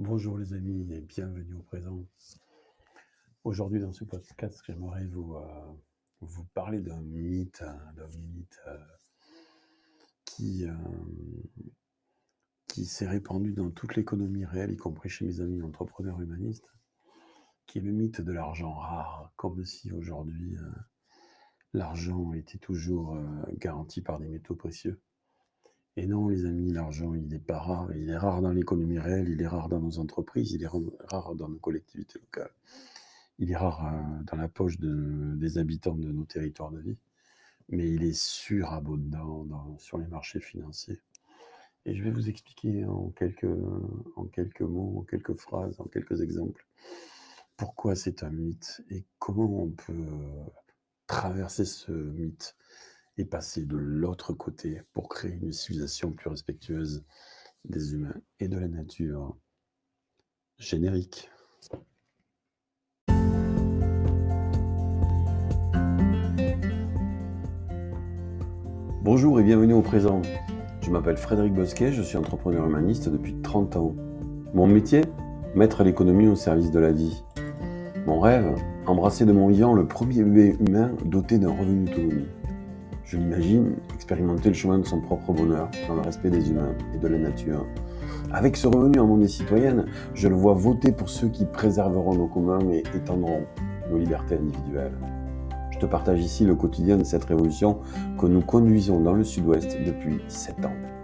Bonjour les amis et bienvenue au présent. Aujourd'hui dans ce podcast, j'aimerais vous, euh, vous parler d'un mythe, hein, d'un mythe euh, qui, euh, qui s'est répandu dans toute l'économie réelle, y compris chez mes amis entrepreneurs humanistes, qui est le mythe de l'argent rare, comme si aujourd'hui l'argent était toujours garanti par des métaux précieux. Et non, les amis, l'argent, il n'est pas rare. Il est rare dans l'économie réelle, il est rare dans nos entreprises, il est rare dans nos collectivités locales. Il est rare euh, dans la poche des habitants de nos territoires de vie. Mais il est surabondant sur les marchés financiers. Et je vais vous expliquer en quelques, en quelques mots, en quelques phrases, en quelques exemples, pourquoi c'est un mythe et comment on peut traverser ce mythe et passer de l'autre côté pour créer une civilisation plus respectueuse des humains et de la nature. Générique. Bonjour et bienvenue au présent. Je m'appelle Frédéric Bosquet, je suis entrepreneur humaniste depuis 30 ans. Mon métier Mettre l'économie au service de la vie. Mon rêve Embrasser de mon vivant le premier bébé humain doté d'un revenu autonome je l'imagine, expérimenter le chemin de son propre bonheur, dans le respect des humains et de la nature. Avec ce revenu en monnaie citoyenne, je le vois voter pour ceux qui préserveront nos communs et étendront nos libertés individuelles. Je te partage ici le quotidien de cette révolution que nous conduisons dans le sud-ouest depuis sept ans.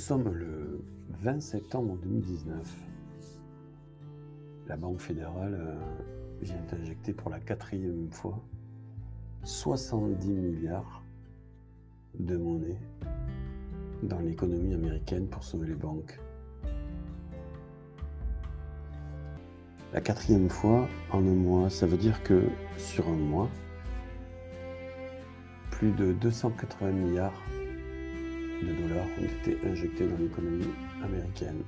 Sommes le 20 septembre 2019. La Banque fédérale euh, vient d'injecter pour la quatrième fois 70 milliards de monnaie dans l'économie américaine pour sauver les banques. La quatrième fois en un mois, ça veut dire que sur un mois, plus de 280 milliards de dollars ont été injectés dans l'économie américaine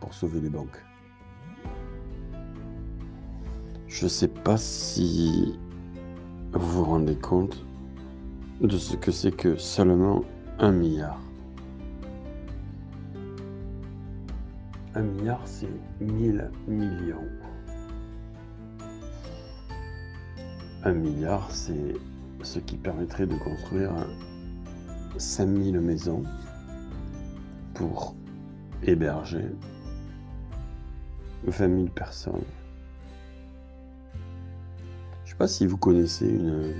pour sauver les banques. Je ne sais pas si vous vous rendez compte de ce que c'est que seulement un milliard. Un milliard, c'est mille millions. Un milliard, c'est ce qui permettrait de construire un 5000 maisons pour héberger 20 000 personnes. Je ne sais pas si vous connaissez une,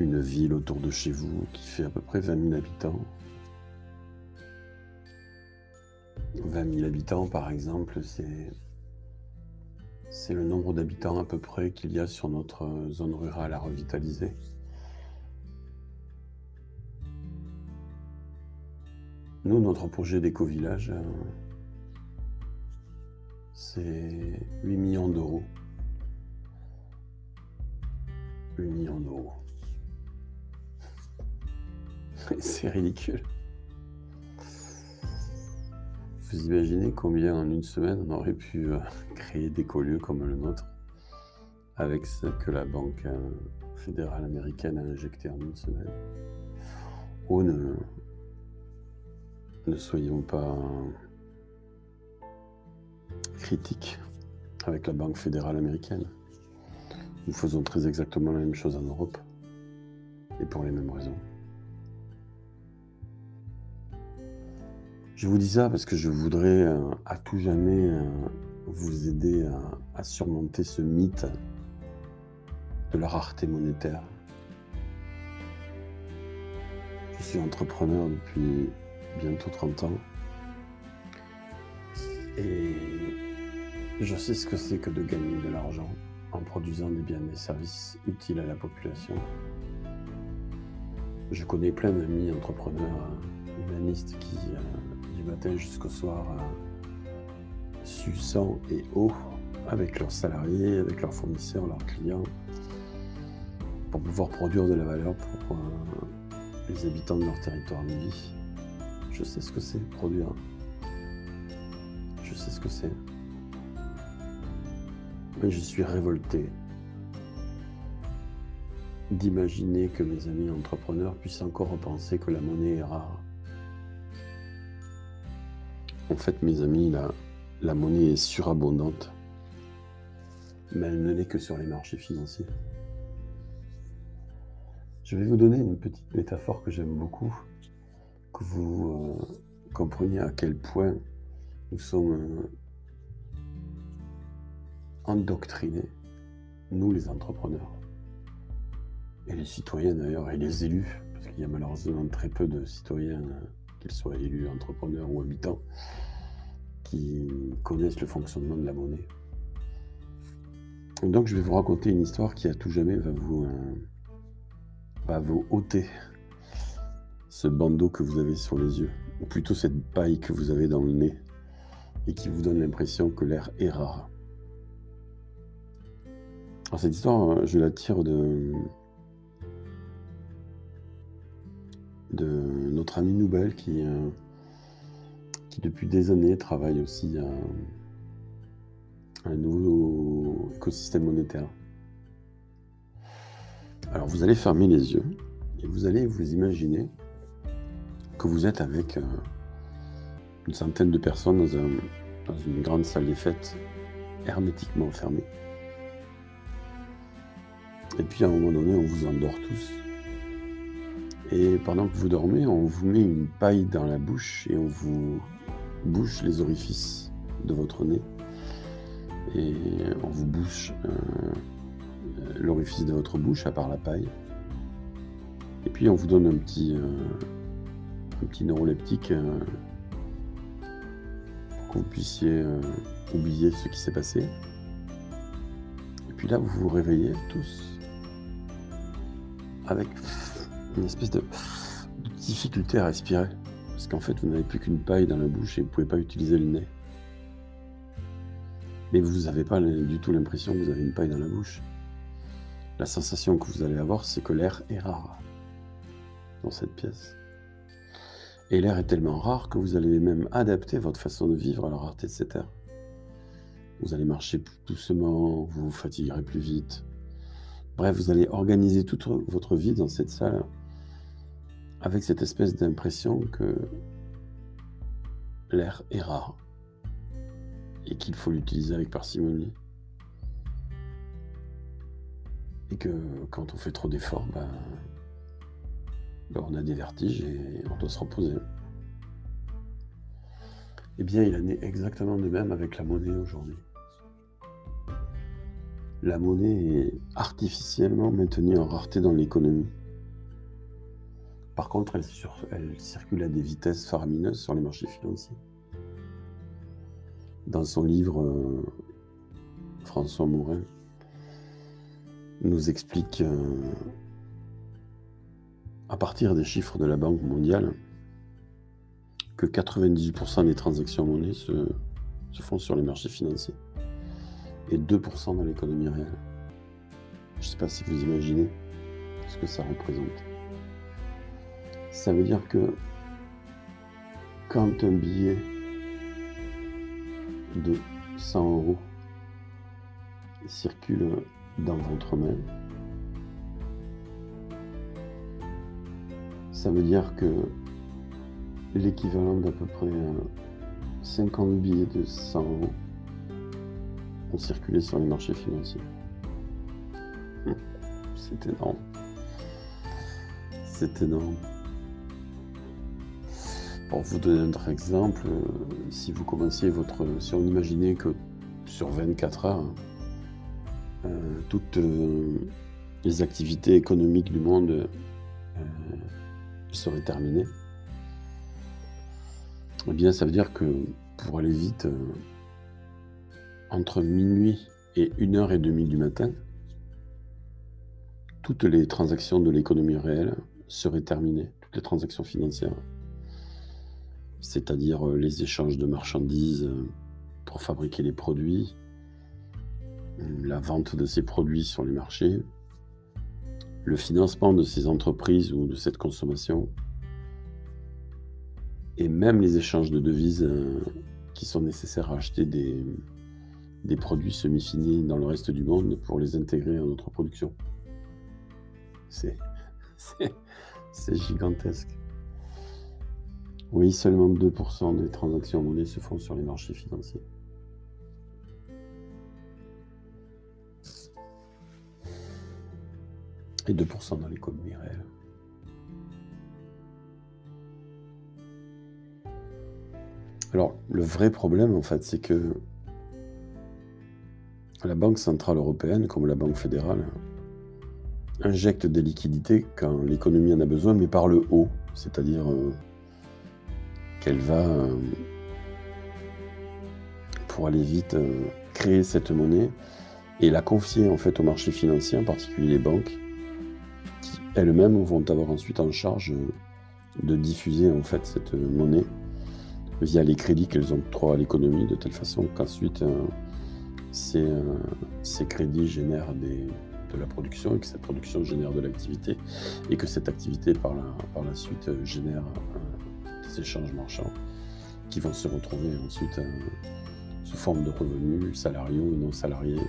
une ville autour de chez vous qui fait à peu près 20 000 habitants. 20 000 habitants, par exemple, c'est, c'est le nombre d'habitants à peu près qu'il y a sur notre zone rurale à revitaliser. Nous, notre projet d'éco-village, euh, c'est 8 millions d'euros. 8 millions d'euros. c'est ridicule. Vous imaginez combien en une semaine on aurait pu euh, créer des lieux comme le nôtre avec ce que la Banque euh, fédérale américaine a injecté en une semaine? Oh, ne, ne soyons pas critiques avec la Banque fédérale américaine. Nous faisons très exactement la même chose en Europe et pour les mêmes raisons. Je vous dis ça parce que je voudrais euh, à tout jamais euh, vous aider à, surmonter ce mythe de la rareté monétaire. Je suis entrepreneur depuis bientôt 30 ans. Et je sais ce que c'est que de gagner de l'argent en produisant des biens et des services utiles à la population. Je connais plein d'amis entrepreneurs humanistes qui, euh, du matin jusqu'au soir, euh, et eau avec leurs salariés, avec leurs fournisseurs, leurs clients, pour pouvoir produire de la valeur pour euh, les habitants de leur territoire de vie. Je sais ce que c'est produire. Je sais ce que c'est. Mais je suis révolté d'imaginer que mes amis entrepreneurs puissent encore penser que la monnaie est rare. En fait, mes amis, la, monnaie est surabondante, mais elle ne l'est que sur les marchés financiers. Je vais vous donner une petite métaphore que j'aime beaucoup, vous euh, compreniez à quel point nous sommes euh, endoctrinés, nous les entrepreneurs et les citoyens d'ailleurs, et les élus, parce qu'il y a malheureusement très peu de citoyens, euh, qu'ils soient élus, entrepreneurs ou habitants, qui connaissent le fonctionnement de la monnaie. donc je vais vous raconter une histoire qui à tout jamais va vous, euh, va vous ôter ce bandeau que vous avez sur les yeux, ou plutôt cette paille que vous avez dans le nez, et qui vous donne l'impression que l'air est rare. Alors cette histoire, euh, je la tire de, notre ami Noubel euh, qui depuis des années travaille aussi à, un nouveau écosystème monétaire. Alors vous allez fermer les yeux et vous allez vous imaginer que vous êtes avec euh, une centaine de personnes dans, une grande salle des fêtes hermétiquement fermée. Et puis à un moment donné, on vous endort tous et pendant que vous dormez, on vous met une paille dans la bouche et on vous bouche les orifices de votre nez. Et on vous bouche euh, l'orifice de votre bouche à part la paille. Et puis on vous donne un petit, euh, un petit neuroleptique euh, pour que vous puissiez oublier ce qui s'est passé. Et puis là, vous vous réveillez tous avec une espèce de, difficulté à respirer. Parce qu'en fait, vous n'avez plus qu'une paille dans la bouche et vous ne pouvez pas utiliser le nez. Mais vous n'avez pas du tout l'impression que vous avez une paille dans la bouche. La sensation que vous allez avoir, c'est que l'air est rare dans cette pièce. Et l'air est tellement rare que vous allez même adapter votre façon de vivre à la rareté de cet air. Vous allez marcher plus doucement, vous vous fatiguerez plus vite. Bref, vous allez organiser toute votre vie dans cette salle avec cette espèce d'impression que l'air est rare et qu'il faut l'utiliser avec parcimonie. Et que quand on fait trop d'efforts, ben, ben, on a des vertiges et on doit se reposer. Eh bien, il en est exactement de même avec la monnaie aujourd'hui. La monnaie est artificiellement maintenue en rareté dans l'économie. Par contre, elle, circule à des vitesses faramineuses sur les marchés financiers. Dans son livre, euh, François Mourin nous explique, euh, à partir des chiffres de la Banque mondiale, que 98% des transactions monnaie se, se font sur les marchés financiers et 2% dans l'économie réelle. Je ne sais pas si vous imaginez ce que ça représente. Ça veut dire que quand un billet de 100 euros circule dans votre main, ça veut dire que l'équivalent d'à peu près 50 billets de 100 euros ont circulé sur les marchés financiers. C'est énorme. C'est énorme. Pour vous donner un autre exemple, euh, si vous commenciez votre. Si on imaginait que sur 24 heures, euh, toutes euh, les activités économiques du monde seraient terminées, eh bien, ça veut dire que pour aller vite, entre minuit et une heure et demie du matin, toutes les transactions de l'économie réelle seraient terminées, toutes les transactions financières. C'est-à-dire euh, les échanges de marchandises euh, pour fabriquer les produits, la vente de ces produits sur les marchés, le financement de ces entreprises ou de cette consommation, et même les échanges de devises euh, qui sont nécessaires à acheter des, produits semi-finis dans le reste du monde pour les intégrer à notre production. C'est, c'est, gigantesque. Oui, seulement 2% des transactions en monnaie se font sur les marchés financiers. Et 2% dans l'économie réelle. Alors, le vrai problème, en fait, c'est que la Banque Centrale Européenne, comme la Banque fédérale, injecte des liquidités quand l'économie en a besoin, mais par le haut, c'est-à-dire euh, qu'elle va, euh, pour aller vite, euh, créer cette monnaie et la confier en fait au marché financier, en particulier les banques, elles-mêmes vont avoir ensuite en charge de diffuser en fait cette monnaie via les crédits qu'elles octroient à l'économie, de telle façon qu'ensuite euh, ces, crédits génèrent de la production et que cette production génère de l'activité et que cette activité par la, suite euh, génère euh, des échanges marchands qui vont se retrouver ensuite sous forme de revenus salariaux et non salariés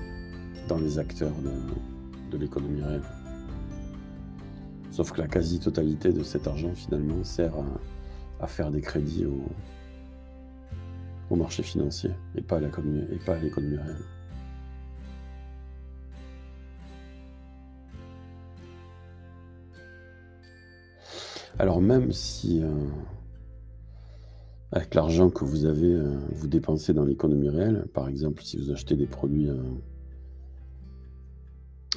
dans les acteurs de, l'économie réelle. Sauf que la quasi-totalité de cet argent finalement sert à, faire des crédits au marché financier et pas à l'économie, réelle. Alors même si euh, avec l'argent que vous avez, euh, vous dépensez dans l'économie réelle, par exemple si vous achetez des produits euh,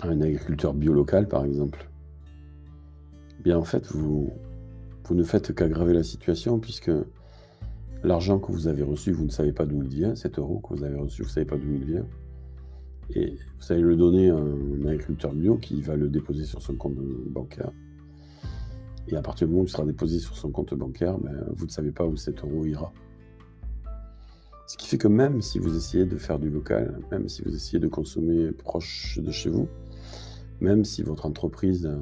à un agriculteur bio local par exemple, bien en fait vous, vous ne faites qu'aggraver la situation puisque L'argent que vous avez reçu, vous ne savez pas d'où il vient. Cet euro que vous avez reçu, vous ne savez pas d'où il vient. Et vous allez le donner à un agriculteur bio qui va le déposer sur son compte bancaire. Et à partir du moment où il sera déposé sur son compte bancaire, ben, vous ne savez pas où cet euro ira. Ce qui fait que même si vous essayez de faire du local, même si vous essayez de consommer proche de chez vous, même si votre entreprise, euh,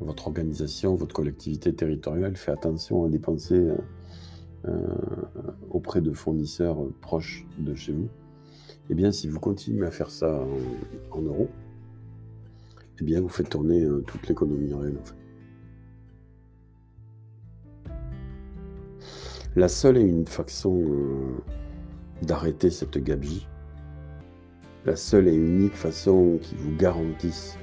votre organisation, votre collectivité territoriale fait attention à dépenser euh, euh, auprès de fournisseurs proches de chez vous, eh bien, si vous continuez à faire ça en, euros, eh bien, vous faites tourner euh, toute l'économie réelle, en. La seule et une façon euh, d'arrêter cette gabegie, la seule et unique façon qui vous garantisse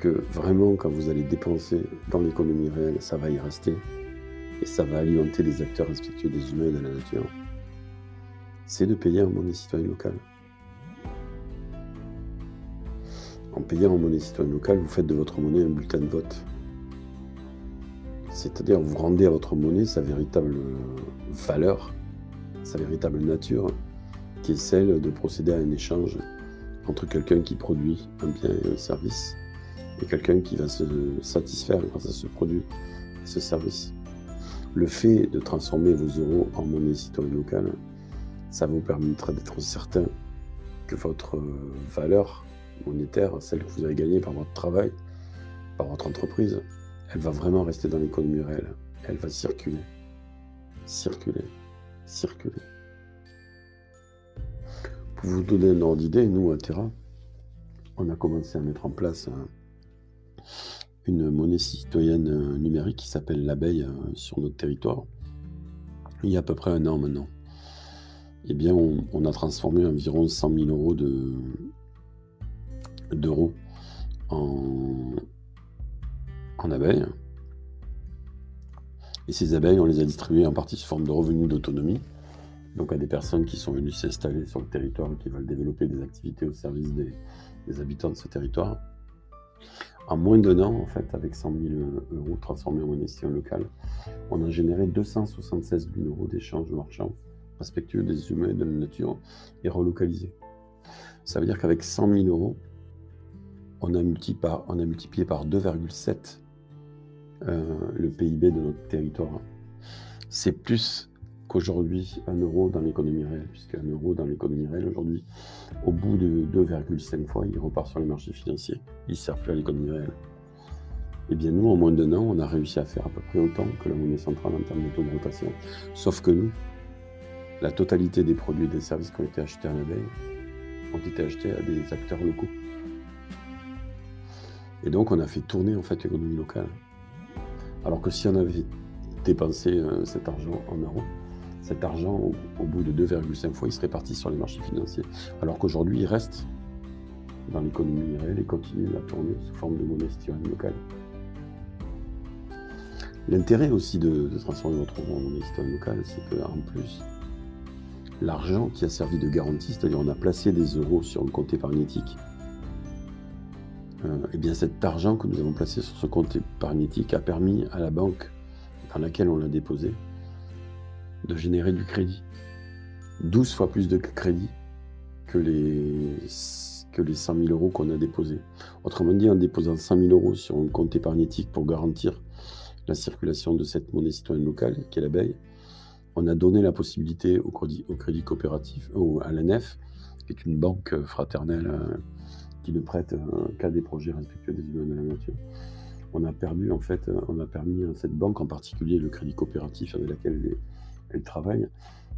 que vraiment, quand vous allez dépenser dans l'économie réelle, ça va y rester, et ça va alimenter les acteurs respectueux des humains et de la nature, c'est de payer en monnaie citoyenne locale. En payant en monnaie citoyenne locale, vous faites de votre monnaie un bulletin de vote. C'est-à-dire vous rendez à votre monnaie sa véritable valeur, sa véritable nature, qui est celle de procéder à un échange entre quelqu'un qui produit un bien et un service quelqu'un qui va se satisfaire grâce à ce produit et ce service. Le fait de transformer vos euros en monnaie citoyenne locale, ça vous permettra d'être certain que votre euh, valeur monétaire, celle que vous avez gagnée par votre travail, par votre entreprise, elle va vraiment rester dans l'économie réelle. Elle va circuler, circuler, circuler. Pour vous donner un ordre d'idée, nous, à Terra, on a commencé à mettre en place un, une monnaie citoyenne euh, numérique qui s'appelle l'abeille euh, sur notre territoire, il y a à peu près un an maintenant. Eh bien, on, a transformé environ 100 000 euros de, d'euros en, en abeilles. Et ces abeilles, on les a distribuées en partie sous forme de revenus d'autonomie, donc à des personnes qui sont venues s'installer sur le territoire et qui veulent développer des activités au service des habitants de ce territoire en moins d'un an, en fait, avec 100 000 euros transformés en monnaie locale, on a généré 276 000 euros d'échanges marchands respectueux des humains et de la nature et relocalisés. Ça veut dire qu'avec 100 000 euros, on a multiplié par, on a multiplié par 2,7 euh, le PIB de notre territoire. C'est plus qu'aujourd'hui un euro dans l'économie réelle, puisque un euro dans l'économie réelle aujourd'hui, au bout de 2,5 fois, il repart sur les marchés financiers, il ne sert plus à l'économie réelle. Eh bien nous, en moins d'un an, on a réussi à faire à peu près autant que la monnaie centrale en termes de taux de rotation. Sauf que nous, la totalité des produits et des services qui ont été achetés en abeille ont été achetés à des acteurs locaux. Et donc, on a fait tourner en fait l'économie locale. Alors que si on avait dépensé euh, cet argent en euros, cet argent, au, bout de 2,5 fois, il serait parti sur les marchés financiers. Alors qu'aujourd'hui, il reste dans l'économie réelle et continue à tourner sous forme de monnaie citoyenne locale. L'intérêt aussi de, transformer votre monnaie citoyenne locale, c'est qu'en plus, l'argent qui a servi de garantie, c'est-à-dire on a placé des euros sur le compte épargnétique, et euh, eh bien cet argent que nous avons placé sur ce compte épargnétique a permis à la banque dans laquelle on l'a déposé de générer du crédit. 12 fois plus de crédit que les, que les 100 000 euros qu'on a déposés. Autrement dit, en déposant 100 000 euros sur un compte épargnétique pour garantir la circulation de cette monnaie citoyenne locale, qui est l'abeille, on a donné la possibilité au crédit, au crédit coopératif, ou à l'ANF, qui est une banque fraternelle euh, qui ne prête euh, qu'à des projets respectueux des humains de la nature. On a perdu, en fait, euh, on a permis à cette banque, en particulier le crédit coopératif avec laquelle elle, travaille,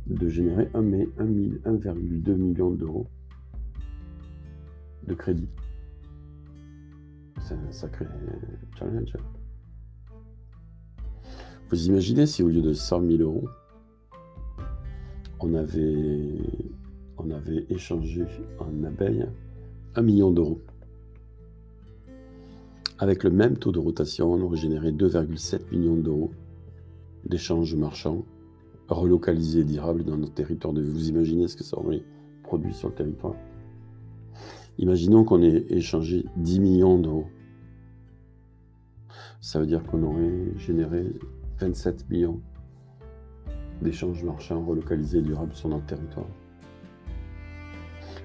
de générer 1,2 million d'euros de crédit. C'est un sacré challenge. Vous imaginez si au lieu de 100 000 euros, on avait, on avait échangé en abeilles un million d'euros. Avec le même taux de rotation, on aurait généré 2,7 millions d'euros d'échanges marchands relocalisés et durables dans notre territoire de Vous imaginez ce que ça aurait produit sur le territoire Imaginons qu'on ait échangé 10 millions d'euros. Ça veut dire qu'on aurait généré 27 millions d'échanges marchands relocalisés et durables sur notre territoire.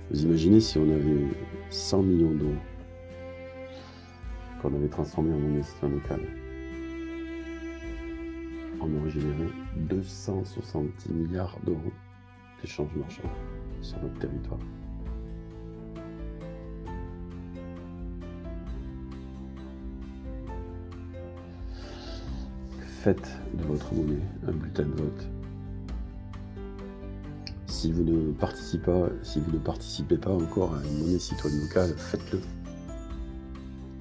Vous imaginez si on avait 100 millions d'euros qu'on avait transformé en citoyenne locale. On aurait généré 260 milliards d'euros d'échanges marchands sur notre territoire. Faites de votre monnaie un bulletin de vote si vous ne participez pas, si vous ne participez pas encore à une monnaie citoyenne locale, faites-le.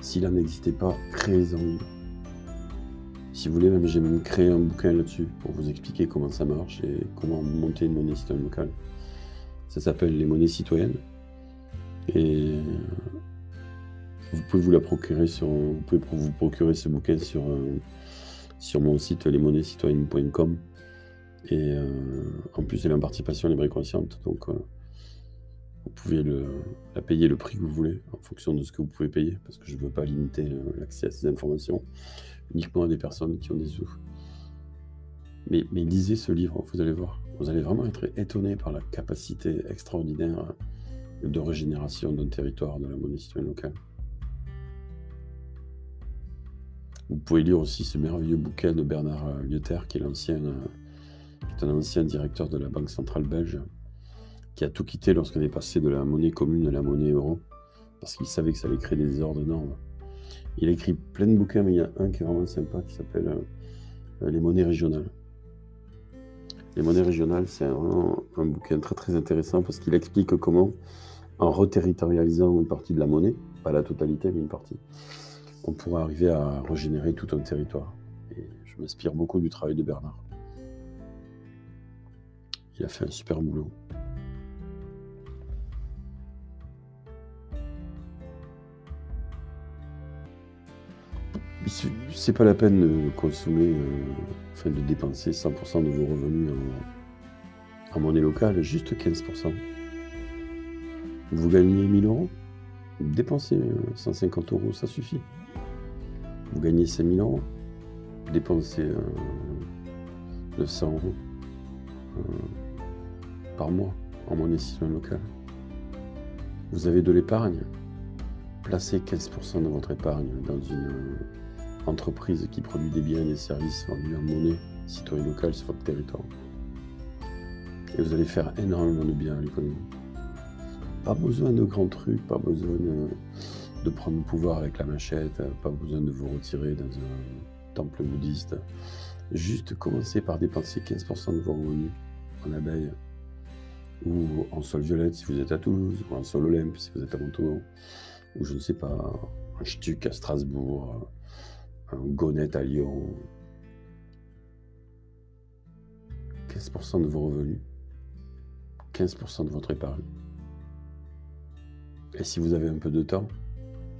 S'il n'en existait pas, créez-en Si vous voulez, même j'ai même créé un bouquin là-dessus pour vous expliquer comment ça marche et comment monter une monnaie citoyenne locale. Ça s'appelle les monnaies citoyennes. Et vous pouvez vous la procurer sur, vous pouvez vous procurer ce bouquin sur, euh, sur mon site lesmonnaiescitoyennes.com. Et euh, en plus, elle est en participation libre et consciente. Donc, euh, vous pouvez la payer le prix que vous voulez en fonction de ce que vous pouvez payer. Parce que je ne veux pas limiter euh, l'accès à ces informations uniquement à des personnes qui ont des sous. Mais, lisez ce livre, vous allez voir. Vous allez vraiment être étonné par la capacité extraordinaire de régénération d'un territoire de la monnaie citoyenne locale. Vous pouvez lire aussi ce merveilleux bouquin de Bernard Lieuter, qui est l'ancien qui est un ancien directeur de la Banque centrale belge, qui a tout quitté lorsqu'on est passé de la monnaie commune à la monnaie euro, parce qu'il savait que ça allait créer des ordres énormes. Il écrit plein de bouquins, mais il y a un qui est vraiment sympa, qui s'appelle euh, Les monnaies régionales. Les monnaies régionales, c'est un, un, bouquin très très intéressant parce qu'il explique comment, en reterritorialisant une partie de la monnaie, pas la totalité, mais une partie, on pourra arriver à régénérer tout un territoire. Et je m'inspire beaucoup du travail de Bernard. Il a fait un super boulot. C'est pas la peine de consommer, euh, enfin de dépenser 100% de vos revenus en, monnaie locale, juste 15%. Vous gagnez 1000 euros, dépensez 150 euros, ça suffit. Vous gagnez 5000 euros, dépensez 900 euh, euros. Euh, par mois en monnaie locale. Vous avez de l'épargne? Placez 15% de votre épargne dans une entreprise qui produit des biens et des services vendus en monnaie citoyenne locale sur votre territoire. Et vous allez faire énormément de bien à l'économie. Pas besoin de grands trucs, pas besoin de, prendre le pouvoir avec la machette, pas besoin de vous retirer dans un temple bouddhiste. Juste commencer par dépenser 15% de vos revenus en abeilles ou en sol violette si vous êtes à Toulouse, ou en sol olympe si vous êtes à Montauban, ou je ne sais pas, un Stuck à Strasbourg, un Gonnet à Lyon. 15% de vos revenus, 15% de votre épargne. Et si vous avez un peu de temps,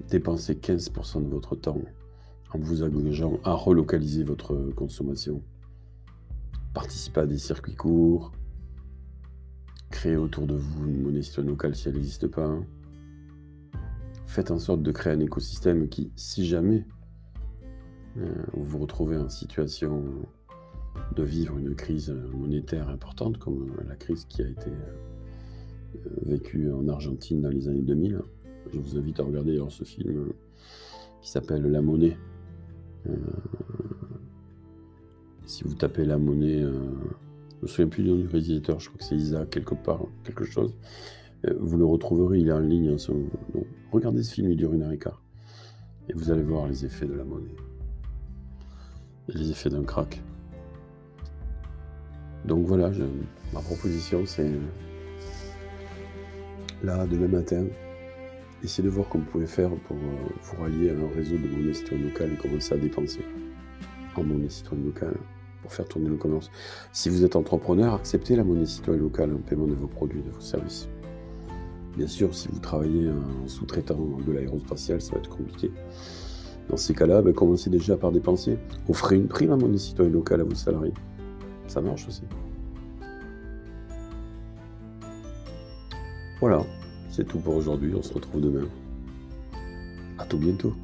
dépensez 15% de votre temps en vous engageant à relocaliser votre consommation. Participez à des circuits courts, créez autour de vous une monnaie locale si elle n'existe pas. Faites en sorte de créer un écosystème qui, si jamais euh, vous vous retrouvez en situation de vivre une crise monétaire importante, comme la crise qui a été euh, vécue en Argentine dans les années 2000, je vous invite à regarder ce film qui s'appelle La monnaie. Euh, si vous tapez La monnaie, je ne me souviens plus du nom du réalisateur, je crois que c'est Isaac, quelque part, quelque chose. vous le retrouverez, il est en ligne en ce moment. regardez ce film, il dure une heure et quart. Et vous allez voir les effets de la monnaie les effets d'un crack. Donc voilà, ma proposition c'est là, demain matin, essayez de voir comment vous pouvez faire pour euh, vous rallier à un réseau de monnaie citoyenne locale et commencer à dépenser en monnaie citoyenne locale pour faire tourner le commerce. Si vous êtes entrepreneur, acceptez la monnaie citoyenne locale en paiement de vos produits, de vos services. Bien sûr, si vous travaillez en sous-traitant de l'aérospatial, ça va être compliqué. Dans ces cas-là, ben, commencez déjà par dépenser. Offrez une prime à mon citoyen local à vos salariés. Ça marche aussi. Voilà, c'est tout pour aujourd'hui. On se retrouve demain. À tout bientôt.